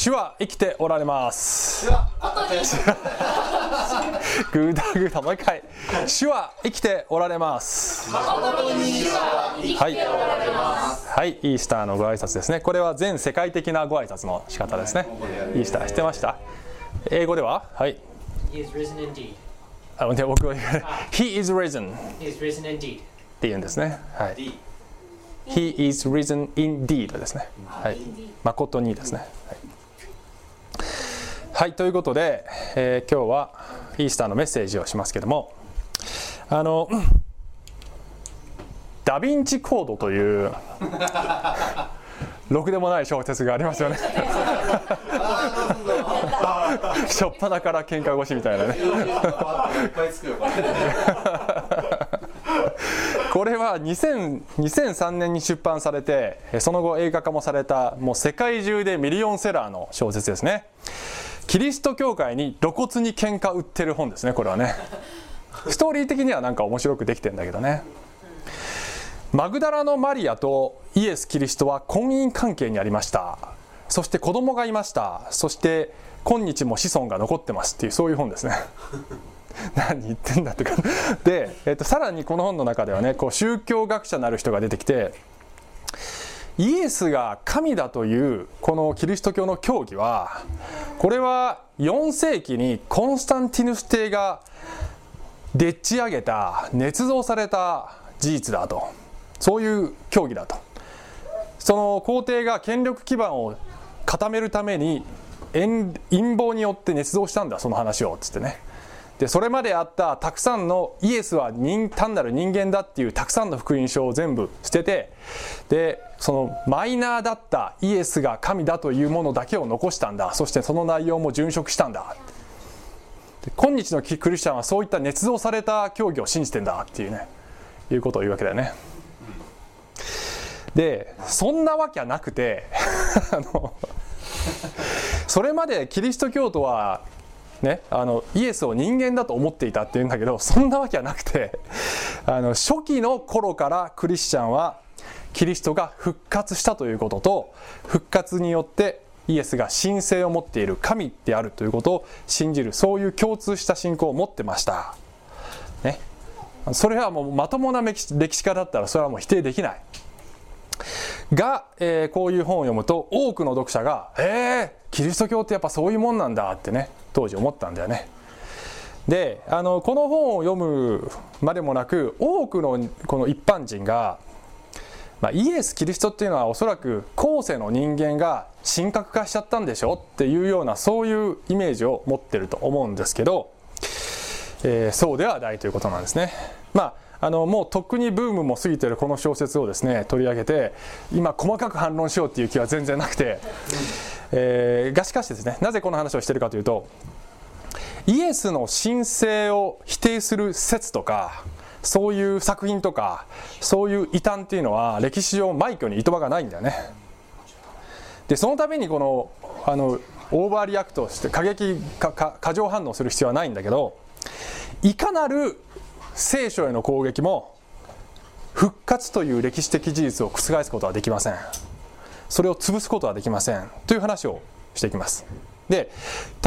主は生きておられます。ぐだぐだもう一回。主は生きておられます。はい。はい。イースターのご挨拶ですね。これは全世界的なご挨拶の仕方ですね。イースター知ってました？英語では？はい。あのね僕は He is risen. He is risen indeed. って言うんですね。はい。He is risen indeed ですね。はい。誠にですね。はいはい、ということで、えー今日はイースターのメッセージをしますけどもあのダ・ヴィンチコードというろくでもない小説がありますよね。しょっぱなから喧嘩腰みたいなね。これは2000 2003年に出版されてその後映画化もされたもう世界中でミリオンセラーの小説ですね。キリスト教会に露骨に喧嘩売ってる本ですねこれはね。ストーリー的にはなんか面白くできてんだけどね。マグダラのマリアとイエス・キリストは婚姻関係にありました。そして子供がいました。そして今日も子孫が残ってますっていうそういう本ですね。何言ってんだってかで、えっと、さらにこの本の中ではねこう宗教学者なる人が出てきてイエスが神だというこのキリスト教の教義はこれは4世紀にコンスタンティヌス帝がでっち上げた捏造された事実だと。そういう教義だと。その皇帝が権力基盤を固めるために陰謀によって捏造したんだその話をつってね。でそれまであったたくさんのイエスは人単なる人間だっていうたくさんの福音書を全部捨ててでそのマイナーだったイエスが神だというものだけを残したんだ。そしてその内容も殉職したんだ。今日のクリスチャンはそういった捏造された教義を信じてんだっていうねいうことを言うわけだよね。でそんなわけはなくて あのそれまでキリスト教徒はね、あのイエスを人間だと思っていたっていうんだけどそんなわけはなくてあの初期の頃からクリスチャンはキリストが復活したということと復活によってイエスが神性を持っている神であるということを信じるそういう共通した信仰を持ってました、ね、それはもうまともな歴史歴史家だったらそれはもう否定できない。が、えーこういう本を読むと多くの読者が「えー、キリスト教ってやっぱそういうもんなんだ」ってね当時思ったんだよね。であのこの本を読むまでもなく多くのこの一般人が、まあ、イエス・キリストっていうのはおそらく後世の人間が神格化しちゃったんでしょっていうようなそういうイメージを持ってると思うんですけど、えーそうではないということなんですね。まああのもうとっくにブームも過ぎてるこの小説をですね取り上げて今細かく反論しようっていう気は全然なくて、えーがしかしですねなぜこの話をしてるかというとイエスの神性を否定する説とかそういう作品とかそういう異端っていうのは歴史上枚挙にいとまがないんだよね。でそのためにこのあの overreact して過激かか過剰反応する必要はないんだけどいかなる聖書への攻撃も復活という歴史的事実を覆すことはできません。それを潰すことはできません。という話をしていきます。で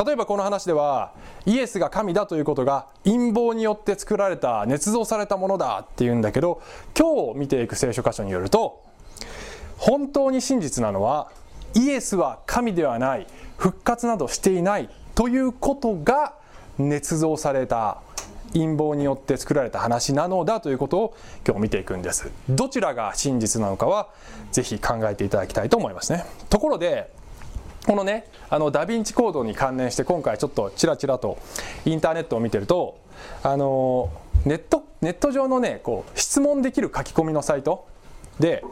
例えばこの話ではイエスが神だということが陰謀によって作られた捏造されたものだっていうんだけど今日見ていく聖書箇所によると本当に真実なのはイエスは神ではない復活などしていないということが捏造された陰謀によって作られた話なのだということを今日見ていくんです。どちらが真実なのかはぜひ考えていただきたいと思いますね。ところでこのねあのダ・ヴィンチコードに関連して今回ちょっとちらちらとインターネットを見てるとあのネットネット上のねこう質問できる書き込みのサイトで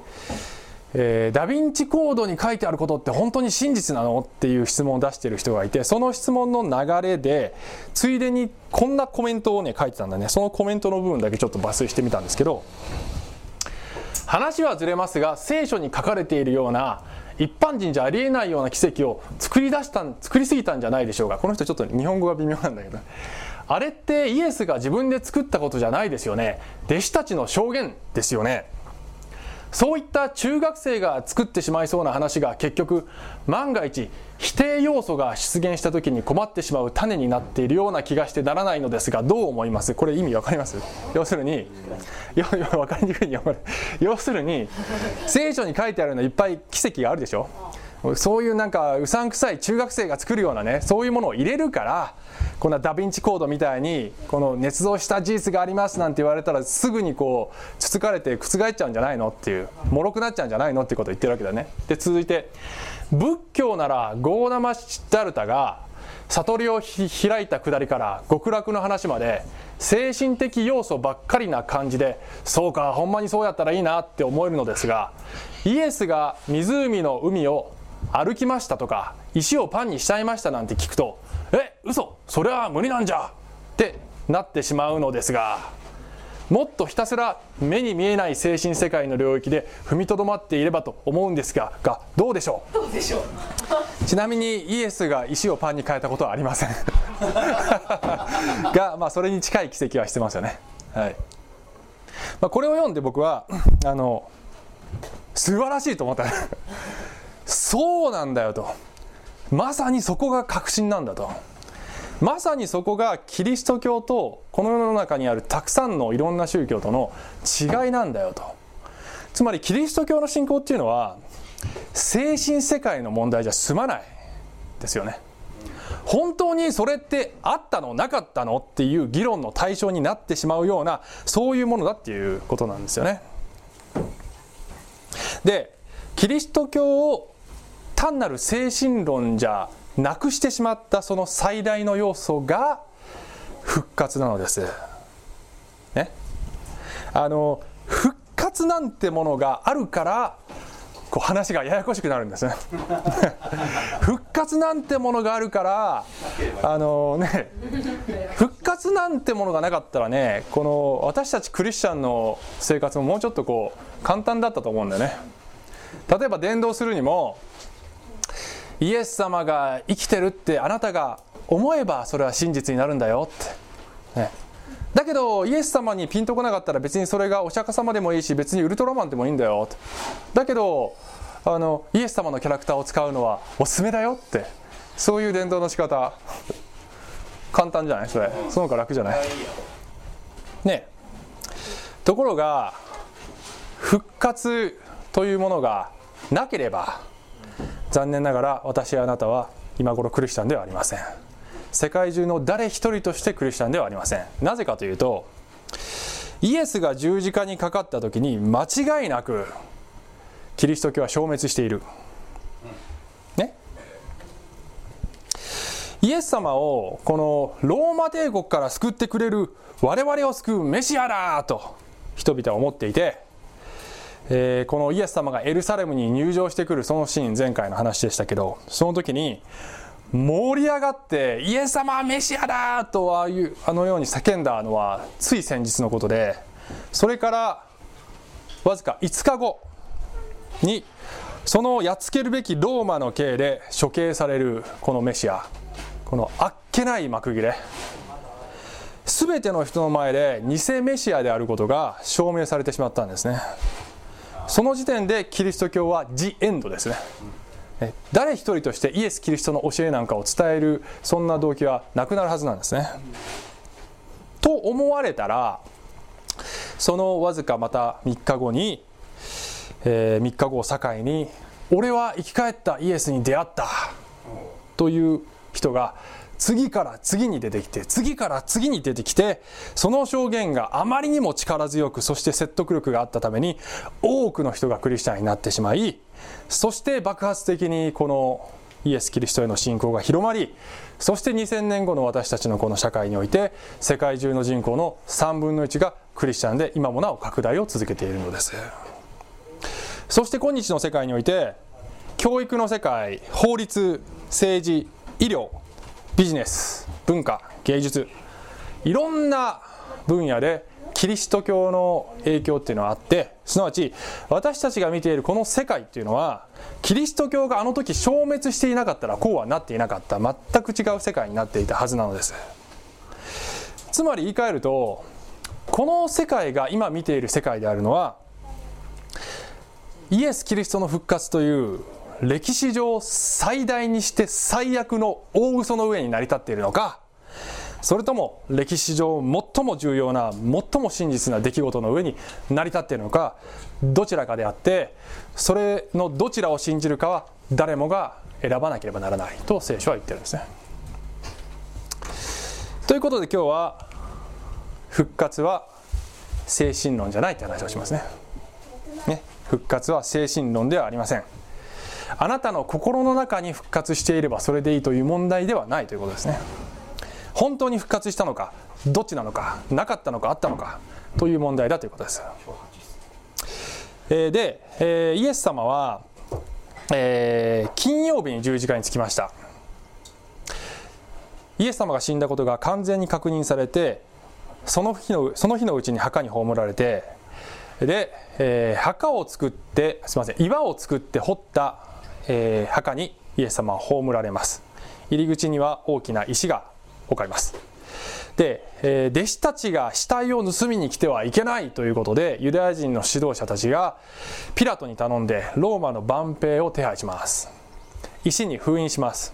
えーダ・ヴィンチコードに書いてあることって本当に真実なのっていう質問を出している人がいてその質問の流れでついでにこんなコメントをね書いてたんだね。そのコメントの部分だけちょっと抜粋してみたんですけど話はずれますが聖書に書かれているような一般人じゃありえないような奇跡を作り出した作りすぎたんじゃないでしょうか。この人ちょっと日本語が微妙なんだけど。あれってイエスが自分で作ったことじゃないですよね。弟子たちの証言ですよね。そういった中学生が作ってしまいそうな話が結局万が一否定要素が出現した時に困ってしまう種になっているような気がしてならないのですがどう思います？これ意味わかります？要するによ分かりにくいに読まれ要するに聖書に書いてあるのいっぱい奇跡があるでしょ？そういうなんかうさんくさい中学生が作るようなねそういうものを入れるからこんなダヴィンチコードみたいにこの捏造した事実がありますなんて言われたらすぐにこうつつかれて覆っちゃうんじゃないのっていう脆くなっちゃうんじゃないのってことを言ってるわけだね。で続いて仏教ならゴーナマシッダルタが悟りを開いたくだりから極楽の話まで精神的要素ばっかりな感じでそうかほんまにそうやったらいいなって思えるのですがイエスが湖の海を歩きましたとか石をパンにしちゃいましたなんて聞くとえ嘘それは無理なんじゃってなってしまうのですがもっとひたすら目に見えない精神世界の領域で踏みとどまっていればと思うんですががどうでしょう？どうでしょう？ちなみにイエスが石をパンに変えたことはありません。が、まあ、それに近い奇跡はしてますよね、はい。まあ、これを読んで僕はあの素晴らしいと思ったそうなんだよと。まさにそこが確信なんだと。まさにそこがキリスト教とこの世の中にあるたくさんのいろんな宗教との違いなんだよと。つまりキリスト教の信仰っていうのは精神世界の問題じゃ済まないですよね。本当にそれってあったのなかったのっていう議論の対象になってしまうようなそういうものだっていうことなんですよね。でキリスト教を単なる精神論じゃなくしてしまったその最大の要素が復活なのです。ね、あの復活なんてものがあるからこう話がややこしくなるんですね。復活なんてものがあるからあのね復活なんてものがなかったらねこの私たちクリスチャンの生活ももうちょっとこう簡単だったと思うんだよね。例えば伝道するにもイエス様が生きてるってあなたが思えばそれは真実になるんだよって、ね、だけどイエス様にピンとこなかったら別にそれがお釈迦様でもいいし別にウルトラマンでもいいんだよだけどあのイエス様のキャラクターを使うのはおすすめだよって。そういう伝道の仕方。簡単じゃない？それ。その方が楽じゃない？ね。ところが復活というものがなければ残念ながら私やあなたは今頃クリスチャンではありません。世界中の誰一人としてクリスチャンではありません。なぜかというとイエスが十字架にかかった時に間違いなくキリスト教は消滅している。ね？イエス様をこのローマ帝国から救ってくれる我々を救うメシアだと人々は思っていてえー、このイエス様がエルサレムに入場してくるそのシーン前回の話でしたけどその時に盛り上がってイエス様メシアだとああいうあのように叫んだのはつい先日のことでそれからわずか5日後にそのやっつけるべきローマの刑で処刑されるこのメシアこのあっけない幕切れ。全ての人の前で偽メシアであることが証明されてしまったんですね。その時点でキリスト教はジ・エンドですね誰一人としてイエス・キリストの教えなんかを伝えるそんな動機はなくなるはずなんですね。と思われたらそのわずかまた3日後に、えー、3日後を境に「俺は生き返ったイエスに出会った」という人が次から次に出てきて次から次に出てきてその証言があまりにも力強くそして説得力があったために多くの人がクリスチャンになってしまいそして爆発的にこのイエス・キリストへの信仰が広まりそして2000年後の私たちのこの社会において世界中の人口の3分の1がクリスチャンで今もなお拡大を続けているのです。そして今日の世界において教育の世界法律政治医療ビジネス文化芸術。いろんな分野でキリスト教の影響っていうのはあってすなわち私たちが見ているこの世界っていうのはキリスト教があの時消滅していなかったらこうはなっていなかった。全く違う世界になっていたはずなのです。つまり言い換えるとこの世界が今見ている世界であるのはイエス・キリストの復活という歴史上最大にして最悪の大嘘の上に成り立っているのか？それとも歴史上最も重要な最も真実な出来事の上に成り立っているのか？どちらかであってそれのどちらを信じるかは誰もが選ばなければならないと聖書は言ってるんですね。ということで今日は復活は精神論じゃないって話をしますね。ね復活は精神論ではありません。あなたの心の中に復活していればそれでいいという問題ではないということですね。本当に復活したのかどっちなのかなかったのかあったのかという問題だということです。えー、で、えー、イエス様は、えー、金曜日に十字架につきました。イエス様が死んだことが完全に確認されてその日のその日のうちに墓に葬られてで、えー、墓を作ってすみません岩を作って掘った、えー、墓にイエス様は葬られます。入り口には大きな石が置かれます。で、えー、弟子たちが死体を盗みに来てはいけないということでユダヤ人の指導者たちがピラトに頼んでローマの万兵を手配します。石に封印します。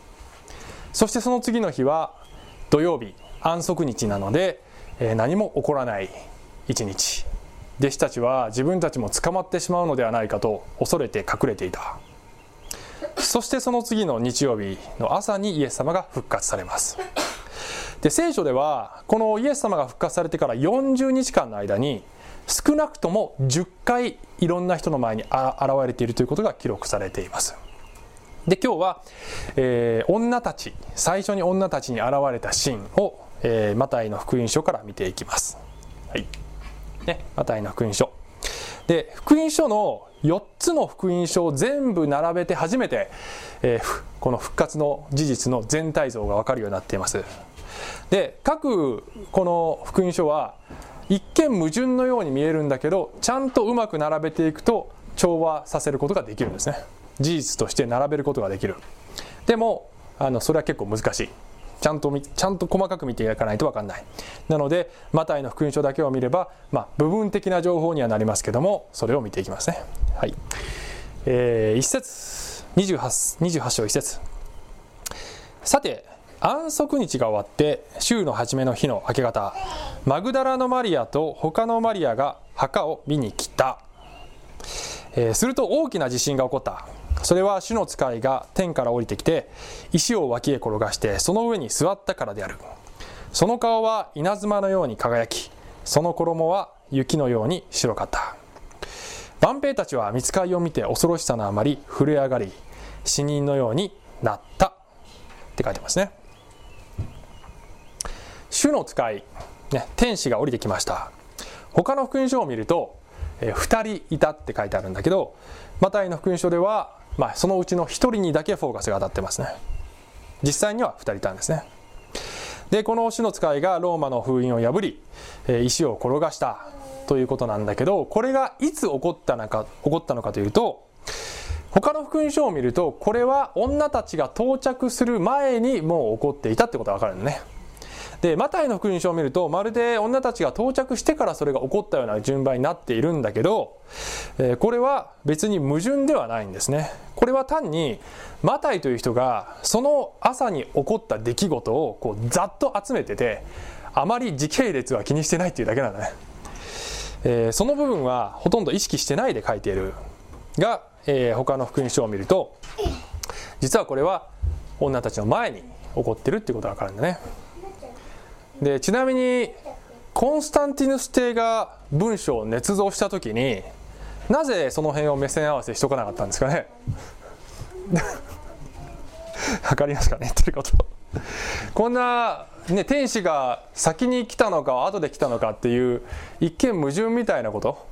そしてその次の日は土曜日安息日なので、えー、何も起こらない一日。弟子たちは自分たちも捕まってしまうのではないかと恐れて隠れていた。そしてその次の日曜日の朝にイエス様が復活されます。で聖書ではこのイエス様が復活されてから40日間の間に少なくとも10回いろんな人の前に現れているということが記録されています。で今日は、えー、女たち最初に女たちに現れたシーンを、えー、マタイの福音書から見ていきます、はい。ね、マタイの福音書。で福音書の4つの福音書を全部並べて初めて、えー、この復活の事実の全体像が分かるようになっています。で各この福音書は一見矛盾のように見えるんだけどちゃんとうまく並べていくと調和させることができるんですね。事実として並べることができる。でもあのそれは結構難しい。ちゃんとちゃんと細かく見ていかないと分かんない。なのでマタイの福音書だけを見れば、まあ、部分的な情報にはなりますけどもそれを見ていきますね。はい。えー、1節。28, 28章1節。さて安息日が終わって週の初めの日の明け方マグダラのマリアと他のマリアが墓を見に来た、えー、すると大きな地震が起こった。それは主の使いが天から降りてきて石を脇へ転がしてその上に座ったからである。その顔は稲妻のように輝きその衣は雪のように白かった。万兵たちは見つかりを見て恐ろしさのあまり震え上がり死人のようになった。って書いてますね。主の使い、ね、天使が降りてきました。他の福音書を見ると、えー、2人いたって書いてあるんだけどマタイの福音書では、まあ、そのうちの1人にだけフォーカスが当たってますね。実際には2人いたんですね。でこの主の使いがローマの封印を破り、石を転がしたということなんだけどこれがいつ起こったのか起こったのかというと他の福音書を見るとこれは女たちが到着する前にもう起こっていたってことが分かるんだね。でマタイの福音書を見るとまるで女たちが到着してからそれが起こったような順番になっているんだけど、え、これは別に矛盾ではないんですね。これは単にマタイという人がその朝に起こった出来事をこうざっと集めててあまり時系列は気にしてないっていうだけなんだね、えー、その部分はほとんど意識してないで書いている。が、えー、他の福音書を見ると実はこれは女たちの前に起こってるっていうことが分かるんだね。でちなみにコンスタンティヌス帝が文章を捏造した時になぜその辺を目線合わせしとかなかったんですかね？わかりますかね？ってること。こんな、ね、天使が先に来たのか後で来たのかっていう一見矛盾みたいなこと。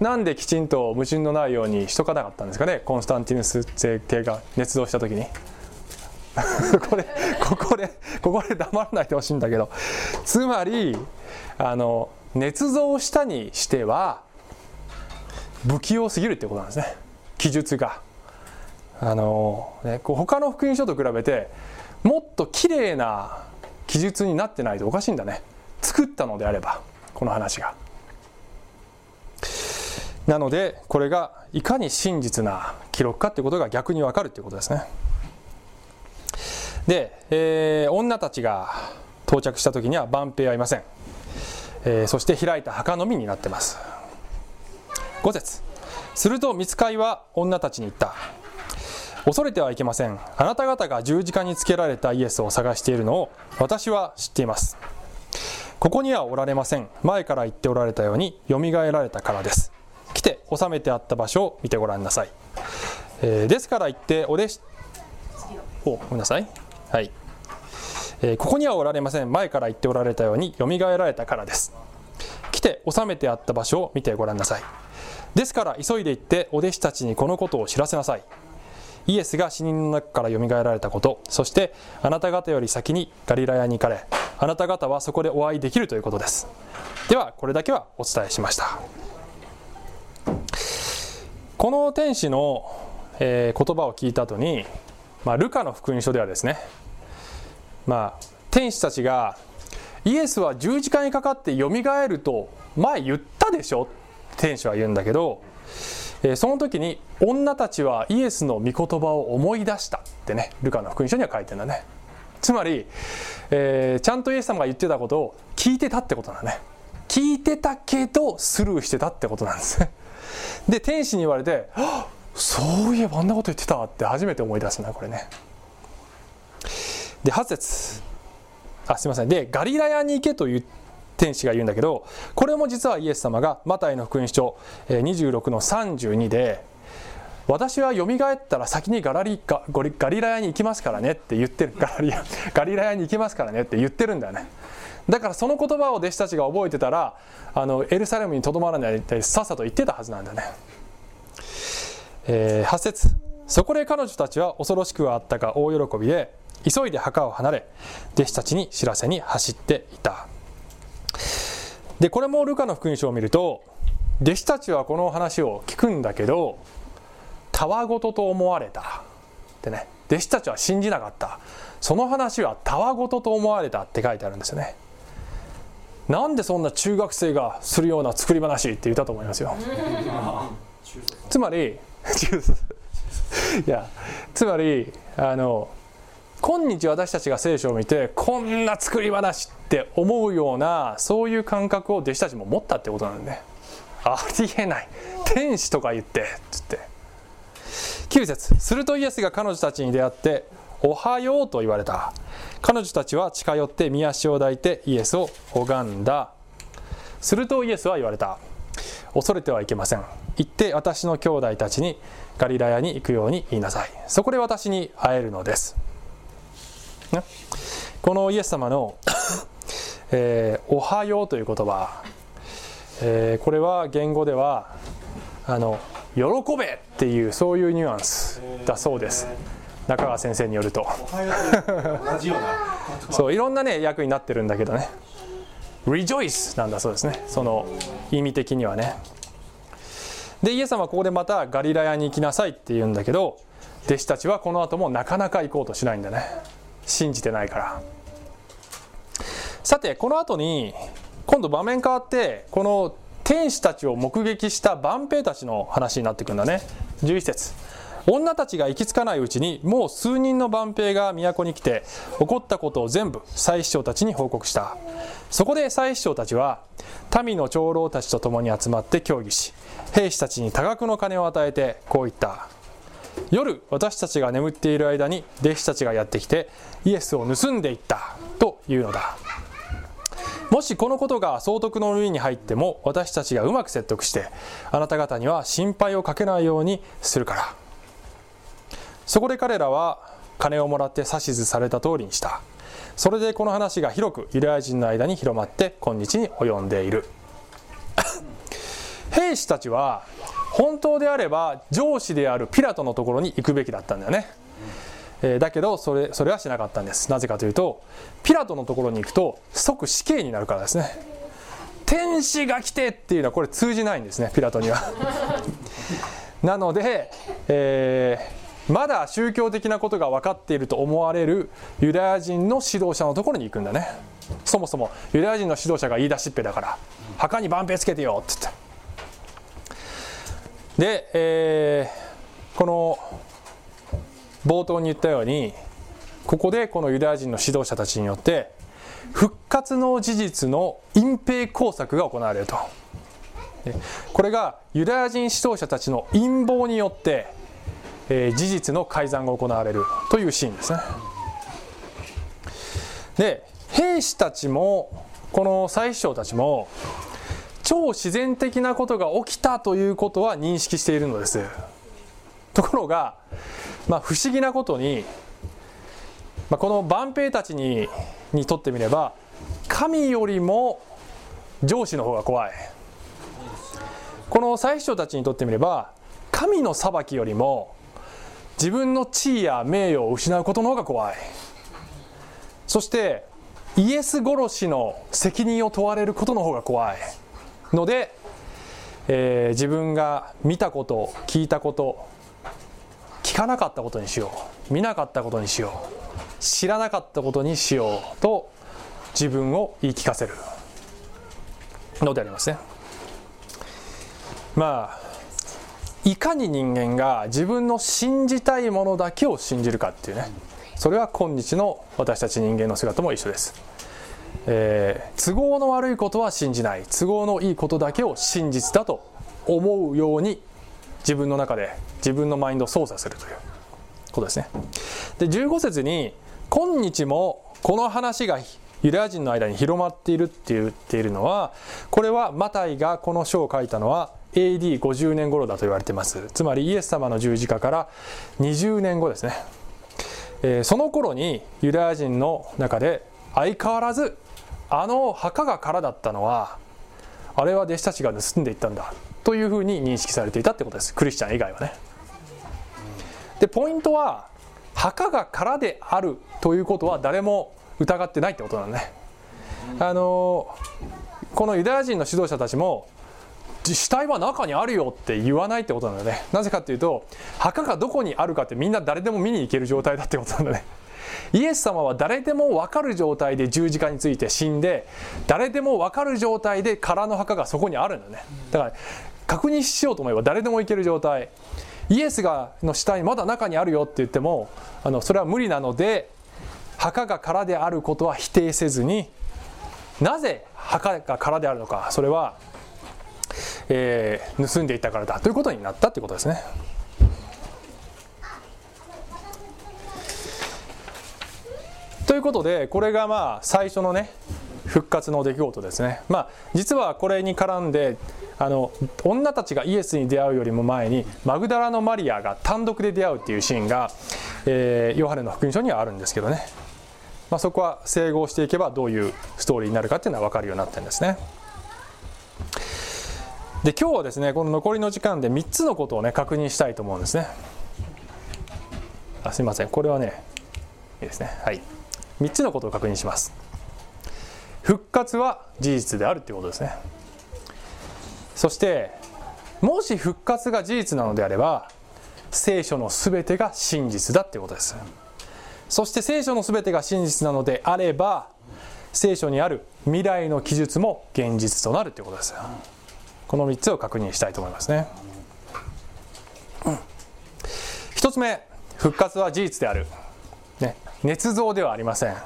なんできちんと矛盾のないようにしとかなかったんですかね？コンスタンティヌス帝が捏造した時に。これここでここで黙らないでほしいんだけどつまりあの捏造したにしては不器用すぎるってことなんですね記述が。あのね、こう他の福音書と比べてもっと綺麗な記述になってないとおかしいんだね作ったのであればこの話が。なのでこれがいかに真実な記録かっていうことが逆にわかるっていうことですねで、えー、女たちが到着した時には万兵はいません、えー、そして開いた墓のみになってます。5節。すると見つかいは女たちに言った。恐れてはいけません。あなた方が十字架につけられたイエスを探しているのを私は知っています。ここにはおられません。前から言っておられたようによみがえられたからです。来て収めてあった場所を見てごらんなさい、えー、ですから言ってお弟子おごめんなさい。はい、えー、ここにはおられません。前から言っておられたようによみがえられたからです。来て収めてあった場所を見てごらんなさい。ですから急いで行ってお弟子たちにこのことを知らせなさい。イエスが死人の中からよみがえられたことそしてあなた方より先にガリラヤに行かれあなた方はそこでお会いできるということです。ではこれだけはお伝えしました。この天使の、え、言葉を聞いた後に、まあ、ルカの福音書ではですねまあ天使たちがイエスは十字架にかかってよみがえると前言ったでしょ天使は言うんだけどえその時に女たちはイエスの御言葉を思い出したってねルカの福音書には書いてんだね。つまり、えー、ちゃんとイエス様が言ってたことを聞いてたってことだね。聞いてたけどスルーしてたってことなんです。ねで天使に言われて「そういえばあんなこと言ってた」って初めて思い出すなこれね。で8節。あすいません。でガリラヤに行けと言って天使が言うんだけどこれも実はイエス様がマタイの福音書26の32で私はよみがえったら先にガラリガガリラヤに行きますからねって言ってる。ガラリ ガリラヤに行きますからねって言ってるんだよね。だからその言葉を弟子たちが覚えてたらあのエルサレムにとどまらないでさっさと言ってたはずなんだね、えー、8節。そこで彼女たちは恐ろしくはあったが大喜びで急いで墓を離れ弟子たちに知らせに走っていた。でこれもルカの福音書を見ると弟子たちはこの話を聞くんだけどたわごとと思われた。ってね。弟子たちは信じなかった。その話はたわごとと思われたって書いてあるんですよね。なんでそんな中学生がするような作り話って言ったと思いますよ。つまり いやつまりあの今日私たちが聖書を見てこんな作り話って思うようなそういう感覚を弟子たちも持ったってことなんで、ありえない。天使とか言ってつって。9節。するとイエスが彼女たちに出会って「おはよう」と言われた。彼女たちは近寄って見足を抱いてイエスを拝んだ。するとイエスは言われた。恐れてはいけません。行って私の兄弟たちにガリラヤに行くように言いなさい。そこで私に会えるのです。ね、このイエス様のえー、おはようという言葉、えー、これは言語ではあの喜べっていうそういうニュアンスだそうです。中川先生によると。そういろんなね役になってるんだけどね。rejoice なんだそうですね。その意味的にはね。でイエス様はここでまたガリラヤに行きなさいって言うんだけど弟子たちはこの後もなかなか行こうとしないんだね信じてないから。さてこの後に今度場面変わってこの天使たちを目撃した万兵たちの話になってくんだね。11節。女たちが行き着かないうちにもう数人の万兵が都に来て起こったことを全部祭司長たちに報告した。そこで祭司長たちは民の長老たちと共に集まって協議し兵士たちに多額の金を与えてこう言った。夜私たちが眠っている間に弟子たちがやってきてイエスを盗んでいったというのだ。もしこのことが総督の耳に入っても私たちがうまく説得してあなた方には心配をかけないようにするから。そこで彼らは金をもらって指図された通りにした。それでこの話が広くユダヤ人の間に広まって今日に及んでいる。兵士たちは本当であれば上司であるピラトのところに行くべきだったんだよね、えー、だけどそれそれはしなかったんです。なぜかというとピラトのところに行くと即死刑になるからですね。天使が来てっていうのはこれ通じないんですねピラトには。なので、えー、まだ宗教的なことが分かっていると思われるユダヤ人の指導者のところに行くんだね。そもそもユダヤ人の指導者が言い出しっぺだから墓に万平つけてよって言って。で、えー、この冒頭に言ったようにここでこのユダヤ人の指導者たちによって復活の事実の隠蔽工作が行われると。これがユダヤ人指導者たちの陰謀によって、えー、事実の改ざんが行われるというシーンですね。で兵士たちもこの宰相たちも超自然的なことが起きたということは認識しているのです。ところが、まあ、不思議なことに、まあ、この万兵たちににとってみれば神よりも上司の方が怖い。この最初たちにとってみれば神の裁きよりも自分の地位や名誉を失うことの方が怖い。そしてイエス殺しの責任を問われることの方が怖い。ので、えー、自分が見たこと聞いたこと聞かなかったことにしよう。見なかったことにしよう。知らなかったことにしようと自分を言い聞かせる。のでありますね。まあいかに人間が自分の信じたいものだけを信じるかっていうね。それは今日の私たち人間の姿も一緒です、えー、都合の悪いことは信じない。都合のいいことだけを真実だと思うように自分の中で自分のマインドを操作するということですね。で15節に今日もこの話がユダヤ人の間に広まっているって言っているのはこれはマタイがこの書を書いたのは AD50 年頃だと言われています。つまりイエス様の十字架から20年後ですね、えー、その頃にユダヤ人の中で相変わらずあの墓が空だったのはあれは弟子たちが盗んでいったんだというふうに認識されていたってことです。クリスチャン以外はね。でポイントは墓が空であるということは誰も疑ってないってことなんね。あのこのユダヤ人の指導者たちも死体は中にあるよって言わないってことなんだね。なぜかっていうと墓がどこにあるかってみんな誰でも見に行ける状態だってことなんだね。イエス様は誰でも分かる状態で十字架について死んで誰でも分かる状態で空の墓がそこにあるんだねだから確認しようと思えば誰でも行ける状態イエスがの死体まだ中にあるよって言ってもあのそれは無理なので墓が空であることは否定せずになぜ墓が空であるのかそれはえー、盗んでいたからだということになったということですね。ということでこれがまあ最初のね復活の出来事ですね。まあ実はこれに絡んであの女たちがイエスに出会うよりも前にマグダラのマリアが単独で出会うっていうシーンが、えー、ヨハネの福音書にはあるんですけどね、まあ、そこは整合していけばどういうストーリーになるかっていうのは分かるようになってるんですね。で今日はですねこの残りの時間で3つのことをね確認したいと思うんですね。あすいません。これはねいいですね。はい。3つのことを確認します。復活は事実であるということですね。そしてもし復活が事実なのであれば聖書の全てが真実だっていうことです。そして聖書の全てが真実なのであれば聖書にある未来の記述も現実となるということです。この3つを確認したいと思いますね、うん、1つ目復活は事実である、ね、捏造ではありません。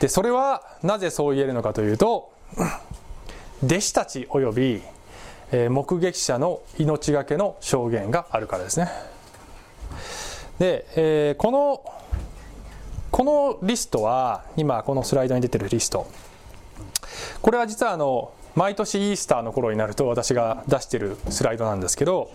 でそれはなぜそう言えるのかというと弟子たちおよび目撃者の命がけの証言があるからですね。で、えー、このこのリストは今このスライドに出てるリスト。これは実はあの毎年イースターの頃になると私が出しているスライドなんですけど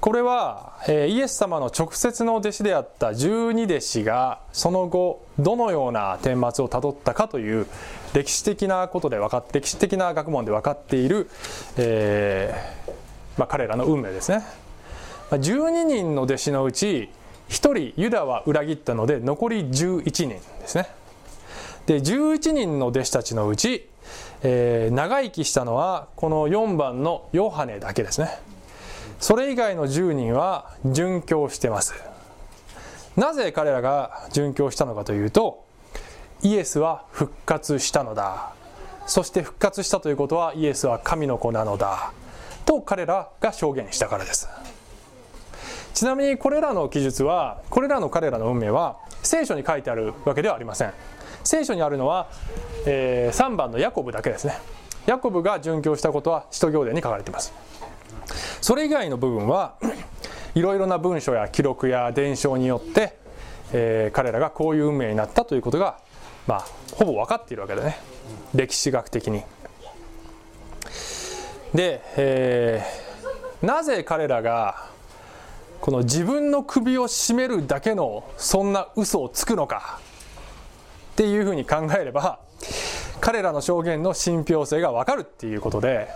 これは、イエス様の直接の弟子であった十二弟子がその後どのような顛末をたどったかという歴史的なことで分かって歴史的な学問で分かっている、えー、まあ、彼らの運命ですね。12人の弟子のうち1人ユダは裏切ったので残り11人ですね。で11人の弟子たちのうちえー、長生きしたのはこの4番のヨハネだけですね。それ以外の10人は殉教してます。なぜ彼らが殉教したのかというとイエスは復活したのだ。そして復活したということはイエスは神の子なのだ。と彼らが証言したからです。ちなみにこれらの記述はこれらの彼らの運命は聖書に書いてあるわけではありません。聖書にあるのは、えー、3番のヤコブだけですね。ヤコブが殉教したことは使徒行伝に書かれています。それ以外の部分はいろいろな文書や記録や伝承によって、えー、彼らがこういう運命になったということが、まあ、ほぼ分かっているわけでね。歴史学的に。で、えー、なぜ彼らがこの自分の首を絞めるだけのそんな嘘をつくのか。っていうふうに考えれば彼らの証言の信憑性が分かるっていうことで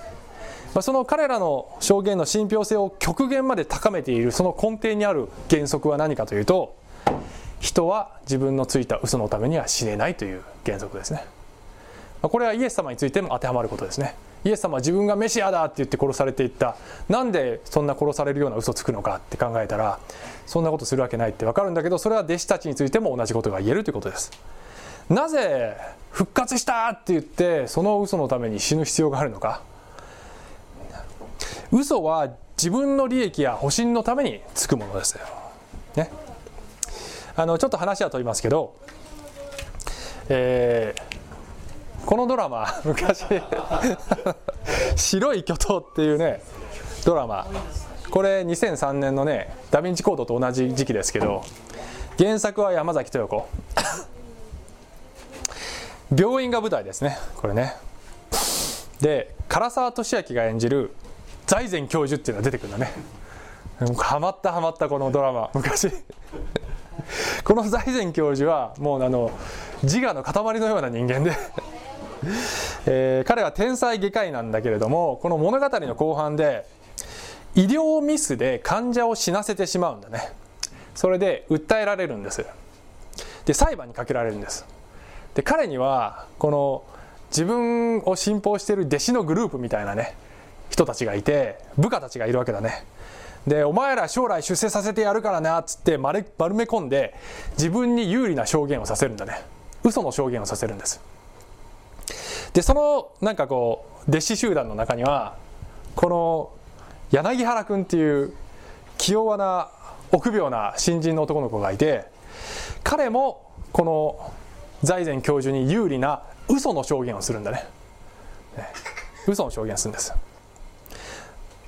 まあ、その彼らの証言の信憑性を極限まで高めているその根底にある原則は何かというと人は自分のついた嘘のためには死ねないという原則ですね、まあ、これはイエス様についても当てはまることですね。イエス様は自分がメシアだって言って殺されていった。なんでそんな殺されるような嘘つくのかって考えたらそんなことするわけないって分かるんだけどそれは弟子たちについても同じことが言えるということです。なぜ復活したって言ってその嘘のために死ぬ必要があるのか嘘は自分の利益や保身のためにつくものですよ。ね。あのちょっと話は飛びますけど、えー、このドラマ 昔「白い巨頭」っていうねドラマこれ2003年のね「ダ・ヴィンチ・コード」と同じ時期ですけど原作は山崎豊子病院が舞台ですね。これね。で唐沢寿明が演じる財前教授っていうのが出てくるんだね。ハマったハマったこのドラマ昔。この財前教授はもうあの自我の塊のような人間で。えー、彼は天才外科医なんだけれどもこの物語の後半で医療ミスで患者を死なせてしまうんだね。それで訴えられるんです。で裁判にかけられるんです。で彼にはこの自分を信奉している弟子のグループみたいなね人たちがいて部下たちがいるわけだね。でお前ら将来出世させてやるからなっつって丸丸め込んで自分に有利な証言をさせるんだね。嘘の証言をさせるんです。でそのなんかこう弟子集団の中にはこの柳原君っていう気弱な臆病な新人の男の子がいて彼もこの財前教授に有利な嘘の証言をするんだね。ね。嘘の証言するんです。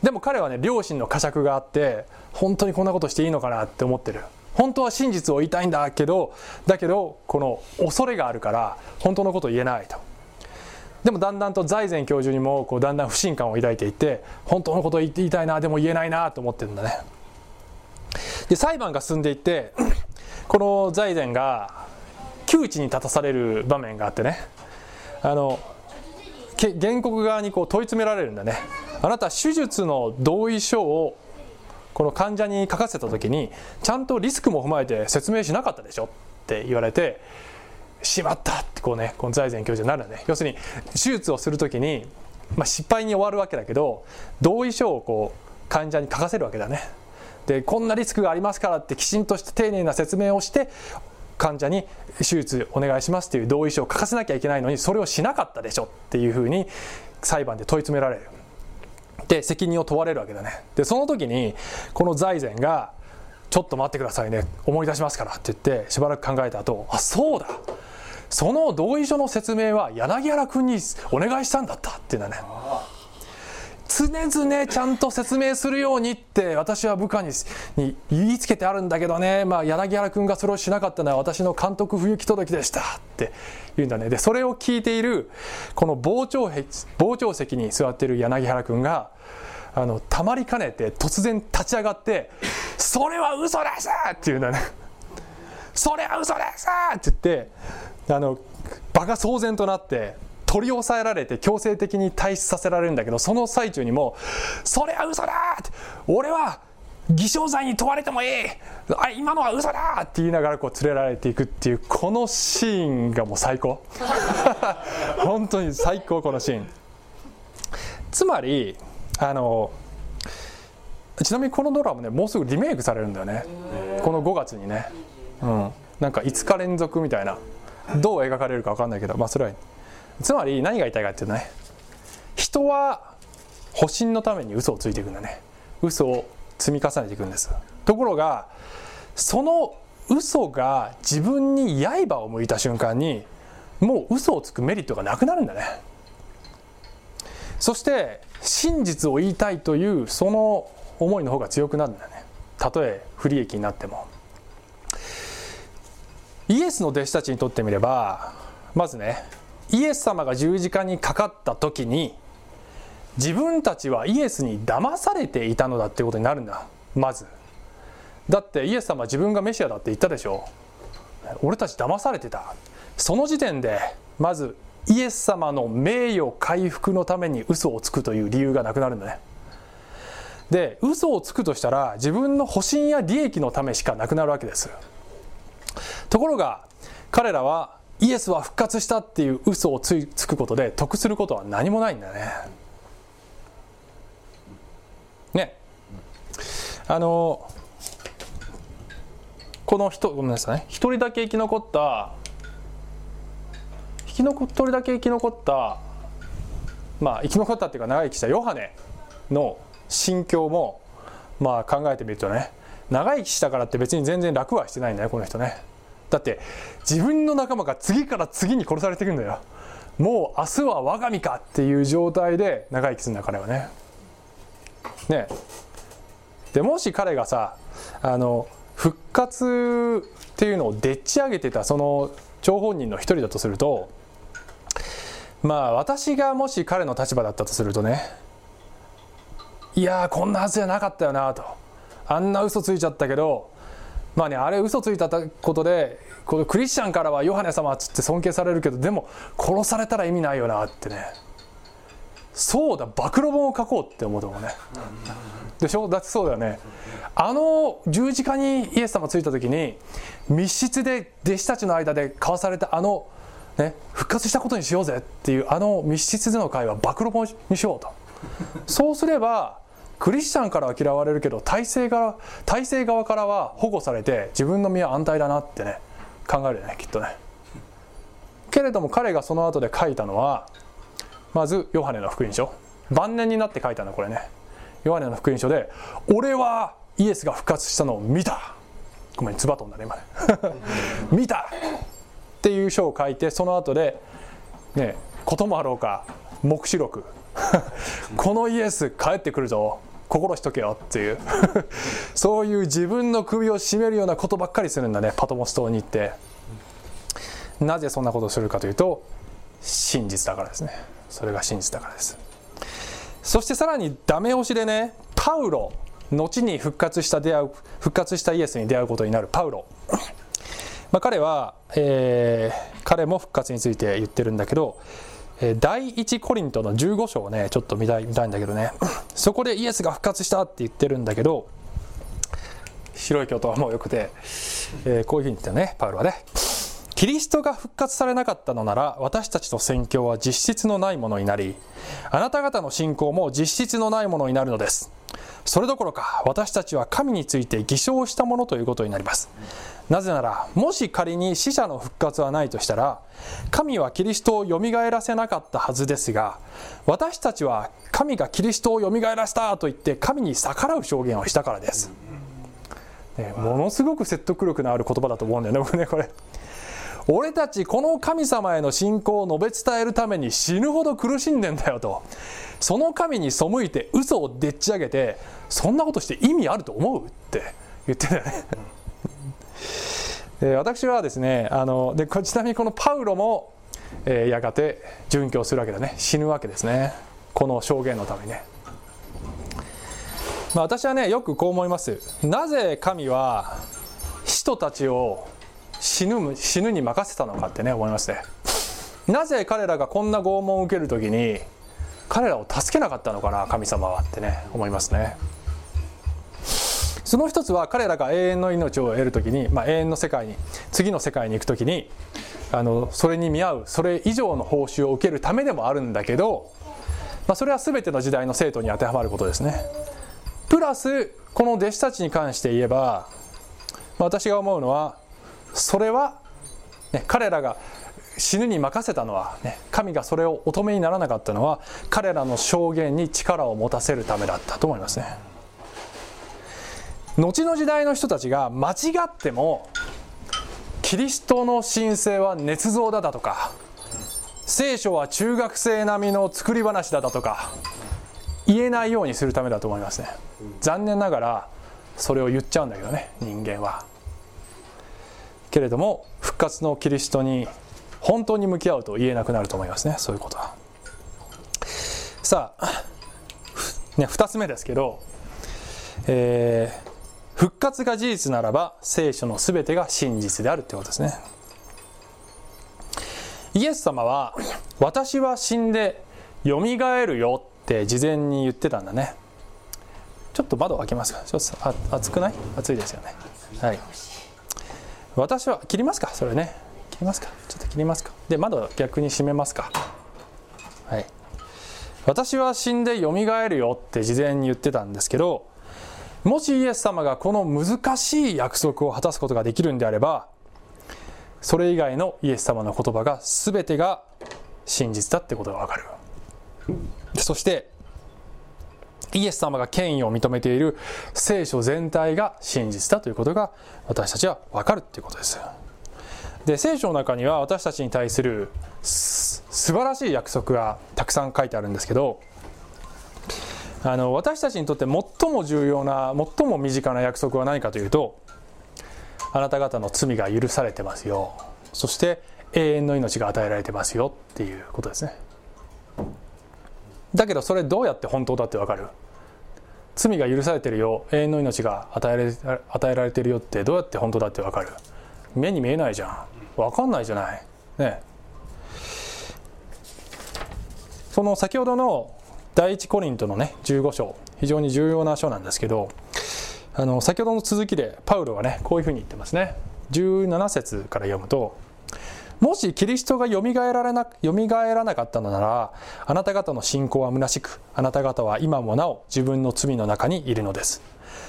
でも彼はね両親の呵責があって本当にこんなことしていいのかなって思ってる。本当は真実を言いたいんだけどだけどこの恐れがあるから本当のこと言えないと。でもだんだんと財前教授にもこうだんだん不信感を抱いていって本当のこと言いたいなでも言えないなと思ってるんだね。で裁判が進んでいってこの財前が窮地に立たされる場面があってね。あの原告側にこう問い詰められるんだね。あなた手術の同意書をこの患者に書かせた時にちゃんとリスクも踏まえて説明しなかったでしょ？って言われてしまったってこうねこの財前教授になるんだね。要するに手術をする時に、まあ、失敗に終わるわけだけど同意書をこう患者に書かせるわけだね。でこんなリスクがありますからってきちんとした丁寧な説明をして患者に手術お願いしますっていう同意書を書かせなきゃいけないのにそれをしなかったでしょっていうふうに裁判で問い詰められる。で責任を問われるわけだね。でその時にこの財前が「ちょっと待ってくださいね。思い出しますから」って言ってしばらく考えた後あそうだ。その同意書の説明は柳原君にお願いしたんだったっていうんだね。常々ちゃんと説明するようにって私は部下に言いつけてあるんだけどね、まあ、柳原君がそれをしなかったのは私の監督不行き届きでしたって言うんだねでそれを聞いているこの傍聴傍聴席に座っている柳原君があのたまりかねて突然立ち上がって「それは嘘です!」って言うんだね「それは嘘です!」って言ってあの場が騒然となって取り押さえられて強制的に退出させられるんだけどその最中にも「それは嘘だ!」って「俺は偽証罪に問われてもいい。あ今のは嘘だ!」って言いながらこう連れられていくっていうこのシーンがもう最高。本当に最高このシーン。つまりあのちなみにこのドラマねもうすぐリメイクされるんだよね。この5月にね。うん。なんか5日連続みたいな。どう描かれるか分かんないけどまあそれはつまり何が言いたいかっていうとね人は保身のために嘘をついていくんだね。嘘を積み重ねていくんです。ところがその嘘が自分に刃を向いた瞬間にもう嘘をつくメリットがなくなるんだね。そして真実を言いたいというその思いの方が強くなるんだね。たとえ不利益になっても。イエスの弟子たちにとってみればまずねイエス様が十字架にかかった時に自分たちはイエスに騙されていたのだっていうことになるんだ。まず。だってイエス様は自分がメシアだって言ったでしょ。俺たち騙されてた。その時点でまずイエス様の名誉回復のために嘘をつくという理由がなくなるんだね。で嘘をつくとしたら自分の保身や利益のためしかなくなるわけです。ところが彼らはイエスは復活したっていう嘘をつつくことで得することは何もないんだね。ね。あのこの人ごめんなさいね。一人だけ生き残った生き残一人だけ生き残ったまあ生き残ったっていうか長生きしたヨハネの心境もまあ考えてみるとね長生きしたからって別に全然楽はしてないんだよこの人ね。だって自分の仲間が次から次に殺されていくんだよ。もう明日は我が身かっていう状態で長生きするんだ彼はね。ねでもし彼がさあの復活っていうのをでっち上げてたその張本人の一人だとするとまあ私がもし彼の立場だったとするとねいやこんなはずじゃなかったよなと。あんな嘘ついちゃったけどまあねあれ嘘ついたことでこのクリスチャンからはヨハネ様っつって尊敬されるけどでも殺されたら意味ないよなってね。そうだ暴露本を書こうって思うと思うね。でしょ？だってそうだよね。あの十字架にイエス様ついた時に密室で弟子たちの間で交わされたあの、ね、復活したことにしようぜっていうあの密室での会話暴露本にしようと。そうすればクリスチャンからは嫌われるけど体制側体制側からは保護されて自分の身は安泰だなってね考えるよねきっとね。けれども彼がその後で書いたのはまずヨハネの福音書。晩年になって書いたのこれね。ヨハネの福音書で「俺はイエスが復活したのを見た」ごめんつば飛んだね今ね。見た。っていう書を書いてその後でねこともあろうか黙示録 このイエス帰ってくるぞ。心しとけよっていう。そういう自分の首を絞めるようなことばっかりするんだね。パトモス島に行って。なぜそんなことをするかというと真実だからですね。それが真実だからです。そしてさらにダメ押しでねパウロ後に復活した出会う復活したイエスに出会うことになるパウロ。まあ彼は、えー、彼も復活について言ってるんだけど第1コリントの15章をねちょっと見たい見たいんだけどね。そこでイエスが復活したって言ってるんだけど白い京都はもうよくて、えー、こういうふうに言ってねパウロはね。キリストが復活されなかったのなら私たちの宣教は実質のないものになりあなた方の信仰も実質のないものになるのです。それどころか私たちは神について偽証したものということになります。なぜならもし仮に死者の復活はないとしたら神はキリストをよみがえらせなかったはずですが私たちは神がキリストをよみがえらせたと言って神に逆らう証言をしたからです、ね、ものすごく説得力のある言葉だと思うんだよね僕ねこれ。俺たちこの神様への信仰を述べ伝えるために死ぬほど苦しんでんだよと。その神に背いて嘘をでっち上げてそんなことして意味あると思うって。言ってたよね。で 私はですねあのでちなみにこのパウロも、えー、やがて殉教するわけだね。死ぬわけですね。この証言のためにね、まあ、私はねよくこう思います。なぜ神は人たちを死ぬ死ぬに任せたのかってね思いますねなぜ彼らがこんな拷問を受ける時に彼らを助けなかったのかな神様はってね思いますね。その一つは彼らが永遠の命を得る時に、まあ、永遠の世界に次の世界に行く時にあのそれに見合うそれ以上の報酬を受けるためでもあるんだけど、まあ、それは全ての時代の生徒に当てはまることですね。プラスこの弟子たちに関して言えば、私が思うのはそれは、ね、彼らが死ぬに任せたのは、ね、神がそれをお止めにならなかったのは彼らの証言に力を持たせるためだったと思いますね。後の時代の人たちが間違ってもキリストの神聖は捏造だだとか聖書は中学生並みの作り話だだとか言えないようにするためだと思いますね。残念ながらそれを言っちゃうんだけどね人間は。けれども復活のキリストに本当に向き合うと言えなくなると思いますね。そういうことは。さあ、ね、2つ目ですけど、えー、復活が事実ならば聖書の全てが真実であるということですね。イエス様は「私は死んでよみがえるよ」って事前に言ってたんだね。ちょっと窓開けますか？ちょっと暑くない？暑いですよね。はい。私は切りますか？それね。切りますか？ちょっと切りますか？で窓逆に閉めますか？はい。私は死んでよみがえるよって事前に言ってたんですけどもしイエス様がこの難しい約束を果たすことができるんであればそれ以外のイエス様の言葉が全てが真実だってことがわかる。そしてイエス様が権威を認めている聖書全体が真実だということが私たちは分かるということです。で聖書の中には私たちに対する素晴らしい約束がたくさん書いてあるんですけどあの私たちにとって最も重要な最も身近な約束は何かというとあなた方の罪が許されてますよ。そして永遠の命が与えられてますよっていうことですね。だけどそれどうやって本当だってわかる？罪が許されてるよ。永遠の命が与えられ与えられてるよってどうやって本当だってわかる？目に見えないじゃん。分かんないじゃない。ね。その先ほどの第一コリントのね15章。非常に重要な書なんですけどあの先ほどの続きでパウロはねこういうふうに言ってますね。17節から読むともしキリストがよみがえられなよみがえらなかったのならあなた方の信仰は虚しくあなた方は今もなお自分の罪の中にいるのです。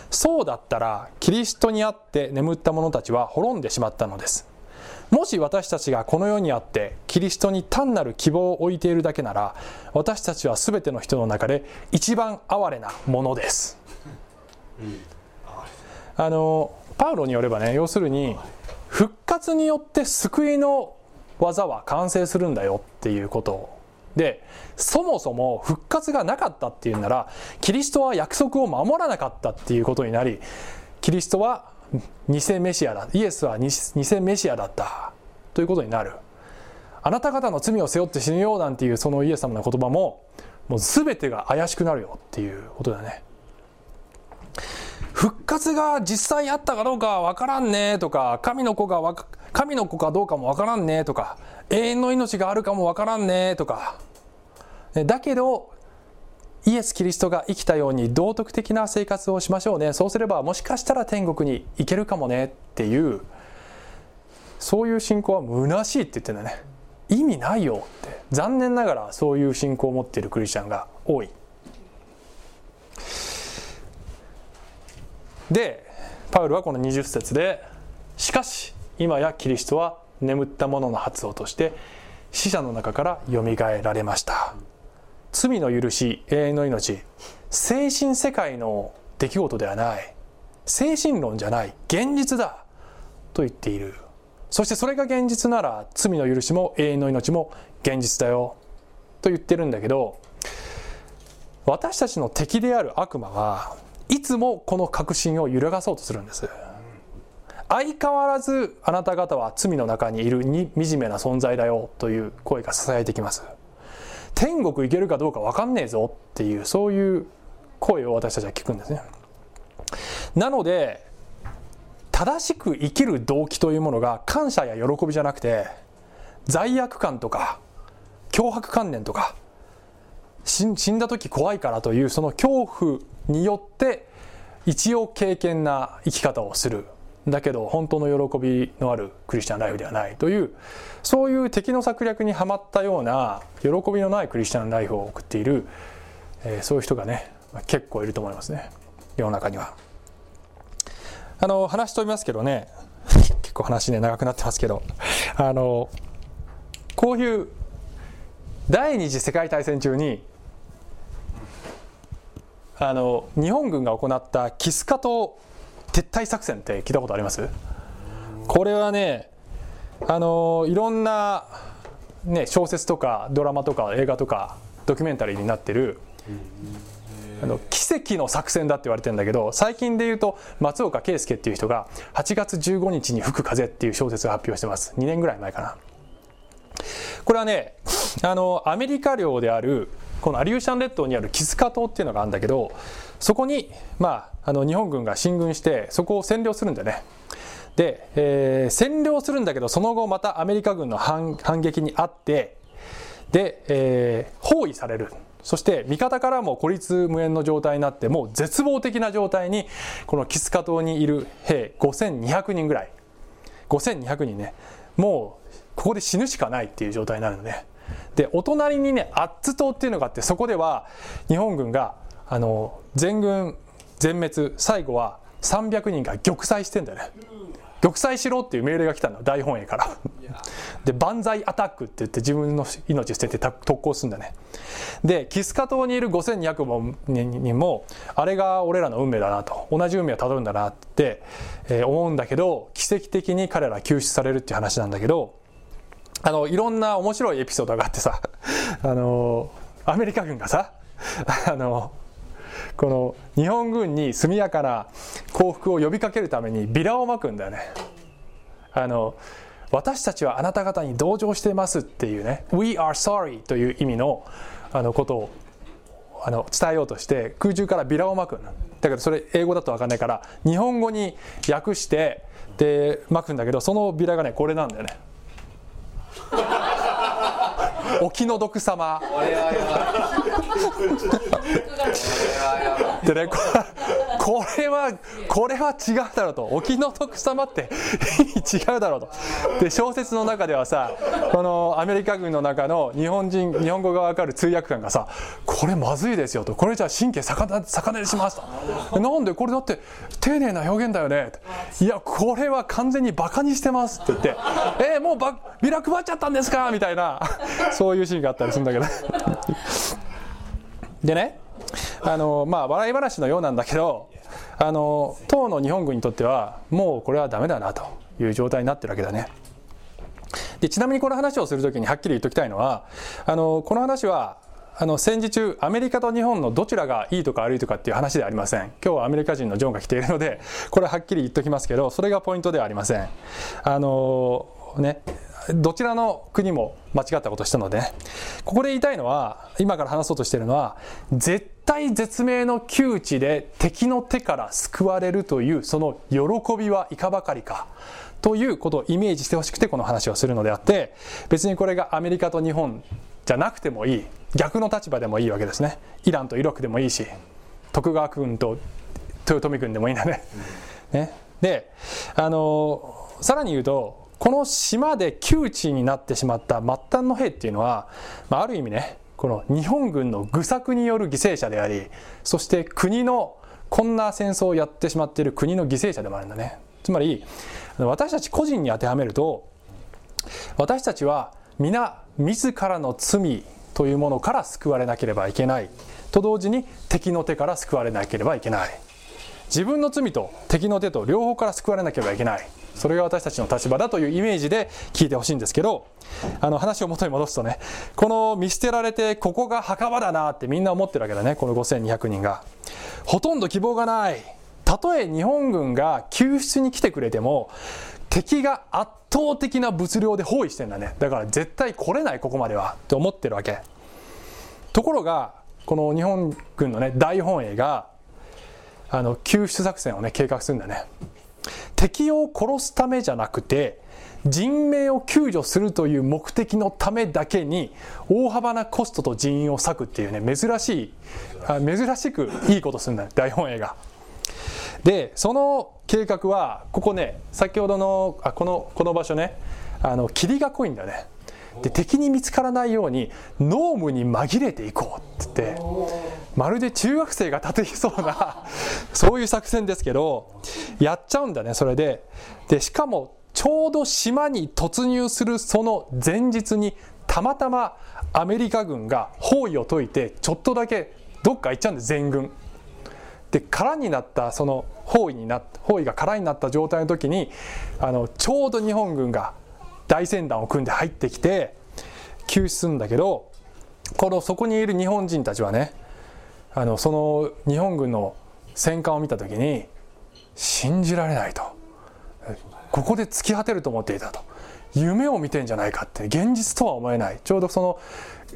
そうだったらキリストにあって眠った者たちは滅んでしまったのです。もし私たちがこの世にあってキリストに単なる希望を置いているだけなら私たちは全ての人の中で一番哀れなものです、あのパウロによればね要するに復活によって救いの技は完成するんだよっていうことでそもそも復活がなかったっていうならキリストは約束を守らなかったっていうことになりキリストは偽メシアだイエスは偽メシアだった。ということになるあなた方の罪を背負って死ぬようなんていうそのイエス様の言葉ももう全てが怪しくなるよっていうことだね。復活が実際あったかどうかわからんねとか神の子が神の子かどうかもわからんねとか永遠の命があるかもわからんねとか。だけどイエス・キリストが生きたように道徳的な生活をしましょうね。そうすればもしかしたら天国に行けるかもねっていうそういう信仰は虚しいって言ってんだね。意味ないよって。残念ながらそういう信仰を持っているクリスチャンが多い。でパウルはこの20節で「しかし今やキリストは眠った者の発音として死者の中からよみがえられました」罪の許し永遠の命精神世界の出来事ではない精神論じゃない現実だと言っている。そしてそれが現実なら罪の許しも永遠の命も現実だよと言ってるんだけど私たちの敵である悪魔はいつもこの確信を揺るがそうとするんです。相変わらずあなた方は罪の中にいるに惨めな存在だよという声が囁いてきます。天国行けるかどうか分かんねえぞっていうそういう声を私たちは聞くんですね。なので正しく生きる動機というものが感謝や喜びじゃなくて罪悪感とか脅迫観念とか死んだ時怖いからというその恐怖によって一応経験な生き方をする。だけど本当の喜びのあるクリスチャンライフではないというそういう敵の策略にはまったような喜びのないクリスチャンライフを送っている、えー、そういう人がね結構いると思いますね。世の中には。あの話飛びますけどね。結構話ね長くなってますけど。あのこういう第二次世界大戦中にあの日本軍が行ったキスカ島撤退作戦って聞いたことあります？これはねあのいろんな、ね、小説とかドラマとか映画とかドキュメンタリーになってるあの奇跡の作戦だって言われてるんだけど最近で言うと松岡圭介っていう人が「8月15日に吹く風」っていう小説を発表してます。2年ぐらい前かな。これはねあのアメリカ領であるこのアリューシャン列島にあるキスカ島っていうのがあるんだけどそこに、まあ、あの日本軍が進軍してそこを占領するんだよね。で、えー、占領するんだけどその後またアメリカ軍の反撃にあってで、えー、包囲される。そして味方からも孤立無縁の状態になってもう絶望的な状態にこのキスカ島にいる兵5200人ぐらい。5200人ね。もうここで死ぬしかないっていう状態になるのね。でお隣にねアッツ島っていうのがあってそこでは日本軍があの全軍全滅最後は300人が玉砕してんだよね。玉砕しろっていう命令が来たの大本営から。で万歳アタックって言って自分の命捨てて特攻するんだね。でキスカ島にいる5200人もあれが俺らの運命だなと。同じ運命をたどるんだなって、えー、思うんだけど奇跡的に彼ら救出されるっていう話なんだけどあのいろんな面白いエピソードがあってさ あのアメリカ軍がさ あのこの日本軍に速やかな降伏を呼びかけるためにビラをまくんだよね。あの私たちはあなた方に同情してますっていうね「We are sorry」という意味のあのことをあの伝えようとして空中からビラをまくんだ。けどそれ英語だと分かんないから日本語に訳してでまくんだけどそのビラがねこれなんだよね。お気の毒様。でねここれはこれは違うだろうと。お気の毒様って 違うだろうと。で小説の中ではさこのアメリカ軍の中の日本人日本語が分かる通訳官がさこれまずいですよと。これじゃ神経逆逆なりしますと。なんでこれだって丁寧な表現だよね。いやこれは完全にバカにしてますって言って。えー、もうビラ配っちゃったんですか？みたいな。そういうシーンがあったりするんだけどでねあのまあ笑い話のようなんだけどあの当の日本軍にとってはもうこれはダメだなという状態になってるわけだね。でちなみにこの話をする時にはっきり言っておきたいのはあのこの話はあの戦時中アメリカと日本のどちらがいいとか悪いとかっていう話ではありません今日はアメリカ人のジョンが来ているのでこれははっきり言っておきますけどそれがポイントではありませんあのねどちらの国も間違ったことしたので、ね、ここで言いたいのは今から話そうとしているのは絶対絶命の窮地で敵の手から救われるというその喜びはいかばかりかということをイメージしてほしくてこの話をするのであって別にこれがアメリカと日本じゃなくてもいい逆の立場でもいいわけですねイランとイラクでもいいし徳川君と豊臣君でもいいんだね。ねであのさらに言うとこの島で窮地になってしまった末端の兵っていうのは、まあ、ある意味ねこの日本軍の愚策による犠牲者でありそして国のこんな戦争をやってしまっている国の犠牲者でもあるんだね。つまり私たち個人に当てはめると私たちは皆自らの罪というものから救われなければいけない。と同時に敵の手から救われなければいけない。自分の罪と敵の手と両方から救われなければいけない。それが私たちの立場だというイメージで聞いてほしいんですけどあの話を元に戻すとねこの見捨てられてここが墓場だなってみんな思ってるわけだねこの5200人が。ほとんど希望がない。たとえ日本軍が救出に来てくれても敵が圧倒的な物量で包囲してんだね。だから絶対来れないここまではって思ってるわけ。ところがこの日本軍のね大本営があの救出作戦をね計画するんだね。敵を殺すためじゃなくて人命を救助するという目的のためだけに大幅なコストと人員を割くっていうね珍しい珍しくいいことするんだよ大本営が。でその計画はここね先ほどのあこのこの場所ねあの霧が濃いんだよね。で敵に見つからないように濃霧に紛れていこうって言ってまるで中学生が立てそうな そういう作戦ですけどやっちゃうんだねそれででしかもちょうど島に突入するその前日にたまたまアメリカ軍が包囲を解いてちょっとだけどっか行っちゃうんです全軍。で空になったその包囲にな包囲が空になった状態の時にあのちょうど日本軍が大船団を組んで入ってきて救出するんだけどこのそこにいる日本人たちはねあのその日本軍の戦艦を見た時に信じられないと。ここで突き果てると思っていたと。夢を見てんじゃないかって現実とは思えない。ちょうどその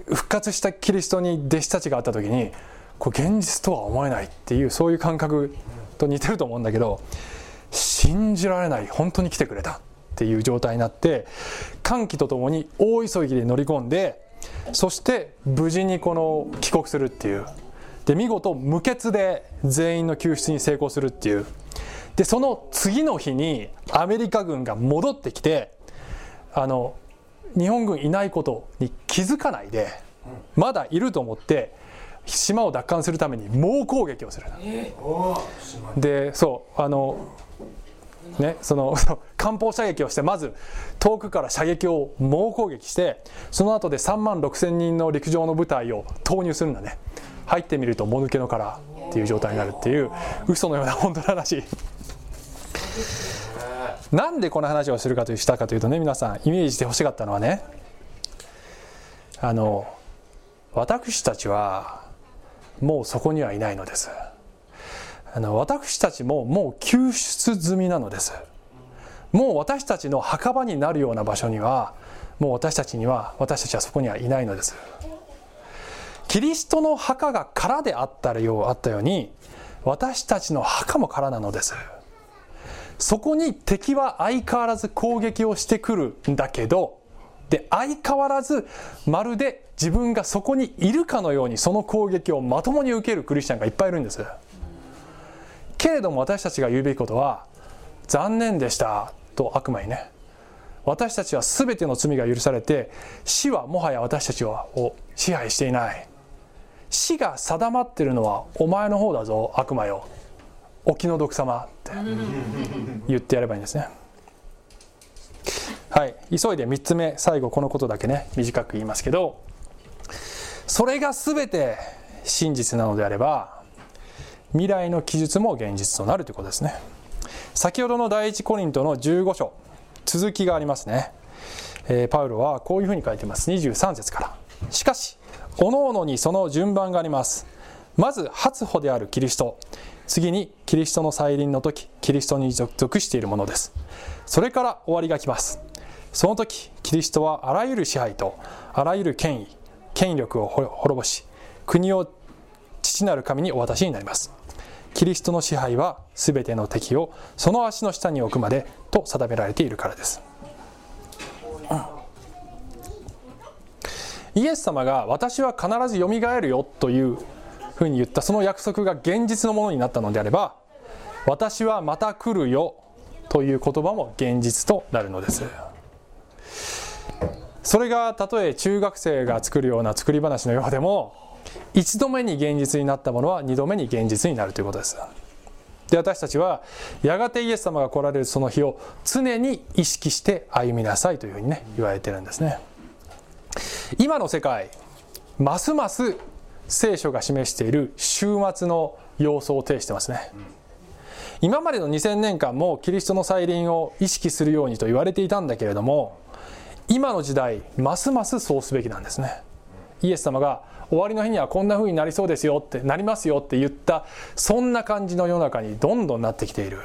復活したキリストに弟子たちがあった時にこれ現実とは思えないっていうそういう感覚と似てると思うんだけど信じられない。本当に来てくれたっていう状態になって歓喜とともに大急ぎで乗り込んでそして無事にこの帰国するっていうで見事無血で全員の救出に成功するっていう。でその次の日にアメリカ軍が戻ってきてあの日本軍いないことに気づかないでまだいると思って島を奪還するために猛攻撃をする、でそうあのねその 艦砲射撃をしてまず遠くから射撃を猛攻撃してその後で3万6千人の陸上の部隊を投入するんだね。入ってみるともぬけの殻っていう状態になるっていう嘘のような本当の話。なんでこの話をするかというしたかというとね皆さんイメージしてほしかったのはねあの私たちはもうそこにはいないのです。あの私たちももう救出済みなのです。もう私たちの墓場になるような場所にはもう私たちには私たちはそこにはいないのです。キリストの墓が空であったようあったように私たちの墓も空なのです。そこに敵は相変わらず攻撃をしてくるんだけどで相変わらずまるで自分がそこにいるかのようにその攻撃をまともに受けるクリスチャンがいっぱいいるんです。けれども私たちが言うべきことは残念でしたと悪魔にね。私たちは全ての罪が許されて死はもはや私たちを支配していない。死が定まってるのはお前の方だぞ悪魔よ。お気の毒様って言ってやればいいんですね。はい。急いで3つ目最後このことだけね短く言いますけどそれが全て真実なのであれば未来の記述も現実となるということですね。先ほどの第一コリントの15章続きがありますね、えー、パウロはこういうふうに書いてます。23節から。しかし各々にその順番があります。まず初歩であるキリスト。次にキリストの再臨の時キリストに属しているものです。それから終わりが来ます。その時キリストはあらゆる支配とあらゆる権威権力を滅ぼし国を父なる神にお渡しになります。キリストの支配は全ての敵をその足の下に置くまでと定められているからです、イエス様が私は必ずよみがえるよというふうに言ったその約束が現実のものになったのであれば私はまた来るよという言葉も現実となるのです。それがたとえ中学生が作るような作り話のようでも一度目に現実になったものは二度目に現実になるということです。で私たちはやがてイエス様が来られるその日を常に意識して歩みなさいというふうにね言われてるんですね。今の世界ますます聖書が示している終末の様相を呈してますね。今までの2000年間もキリストの再臨を意識するようにと言われていたんだけれども今の時代ますますそうすべきなんですね。イエス様が終わりの日にはこんな風になりそうですよってなりますよって言ったそんな感じの世の中にどんどんなってきている。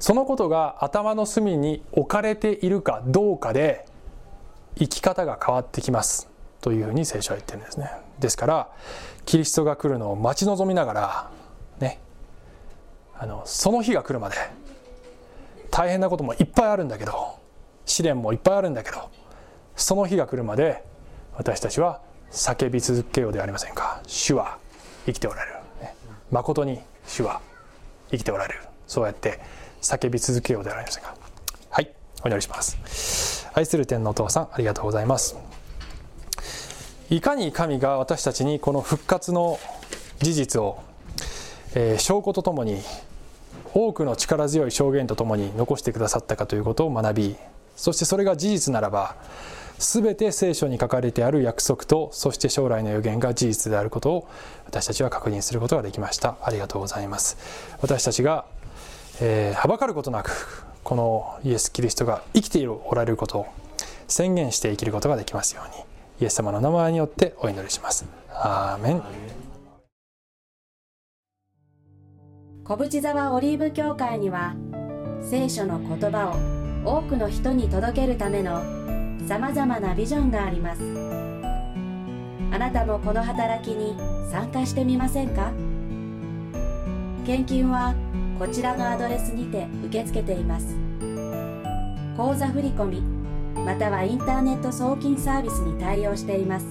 そのことが頭の隅に置かれているかどうかで生き方が変わってきますというふうに聖書は言ってるんですね。ですからキリストが来るのを待ち望みながらねあのその日が来るまで大変なこともいっぱいあるんだけど試練もいっぱいあるんだけどその日が来るまで私たちは叫び続けようではありませんか。主は生きておられる、ね、誠に主は生きておられる。そうやって叫び続けようではありませんか。お祈りします。愛する天のお父さんありがとうございます。いかに神が私たちにこの復活の事実を、えー、証拠とともに多くの力強い証言とともに残してくださったかということを学びそしてそれが事実ならば全て聖書に書かれてある約束とそして将来の予言が事実であることを私たちは確認することができました。ありがとうございます。私たちが、えー、はばかることなくこのイエス・キリストが生きているおられることを宣言して生きることができますようにイエス様の名前によってお祈りします。アーメン。小淵沢オリーブ教会には聖書の言葉を多くの人に届けるためのさまざまなビジョンがあります。あなたもこの働きに参加してみませんか？献金はこちらのアドレスにて受け付けています。口座振込またはインターネット送金サービスに対応しています。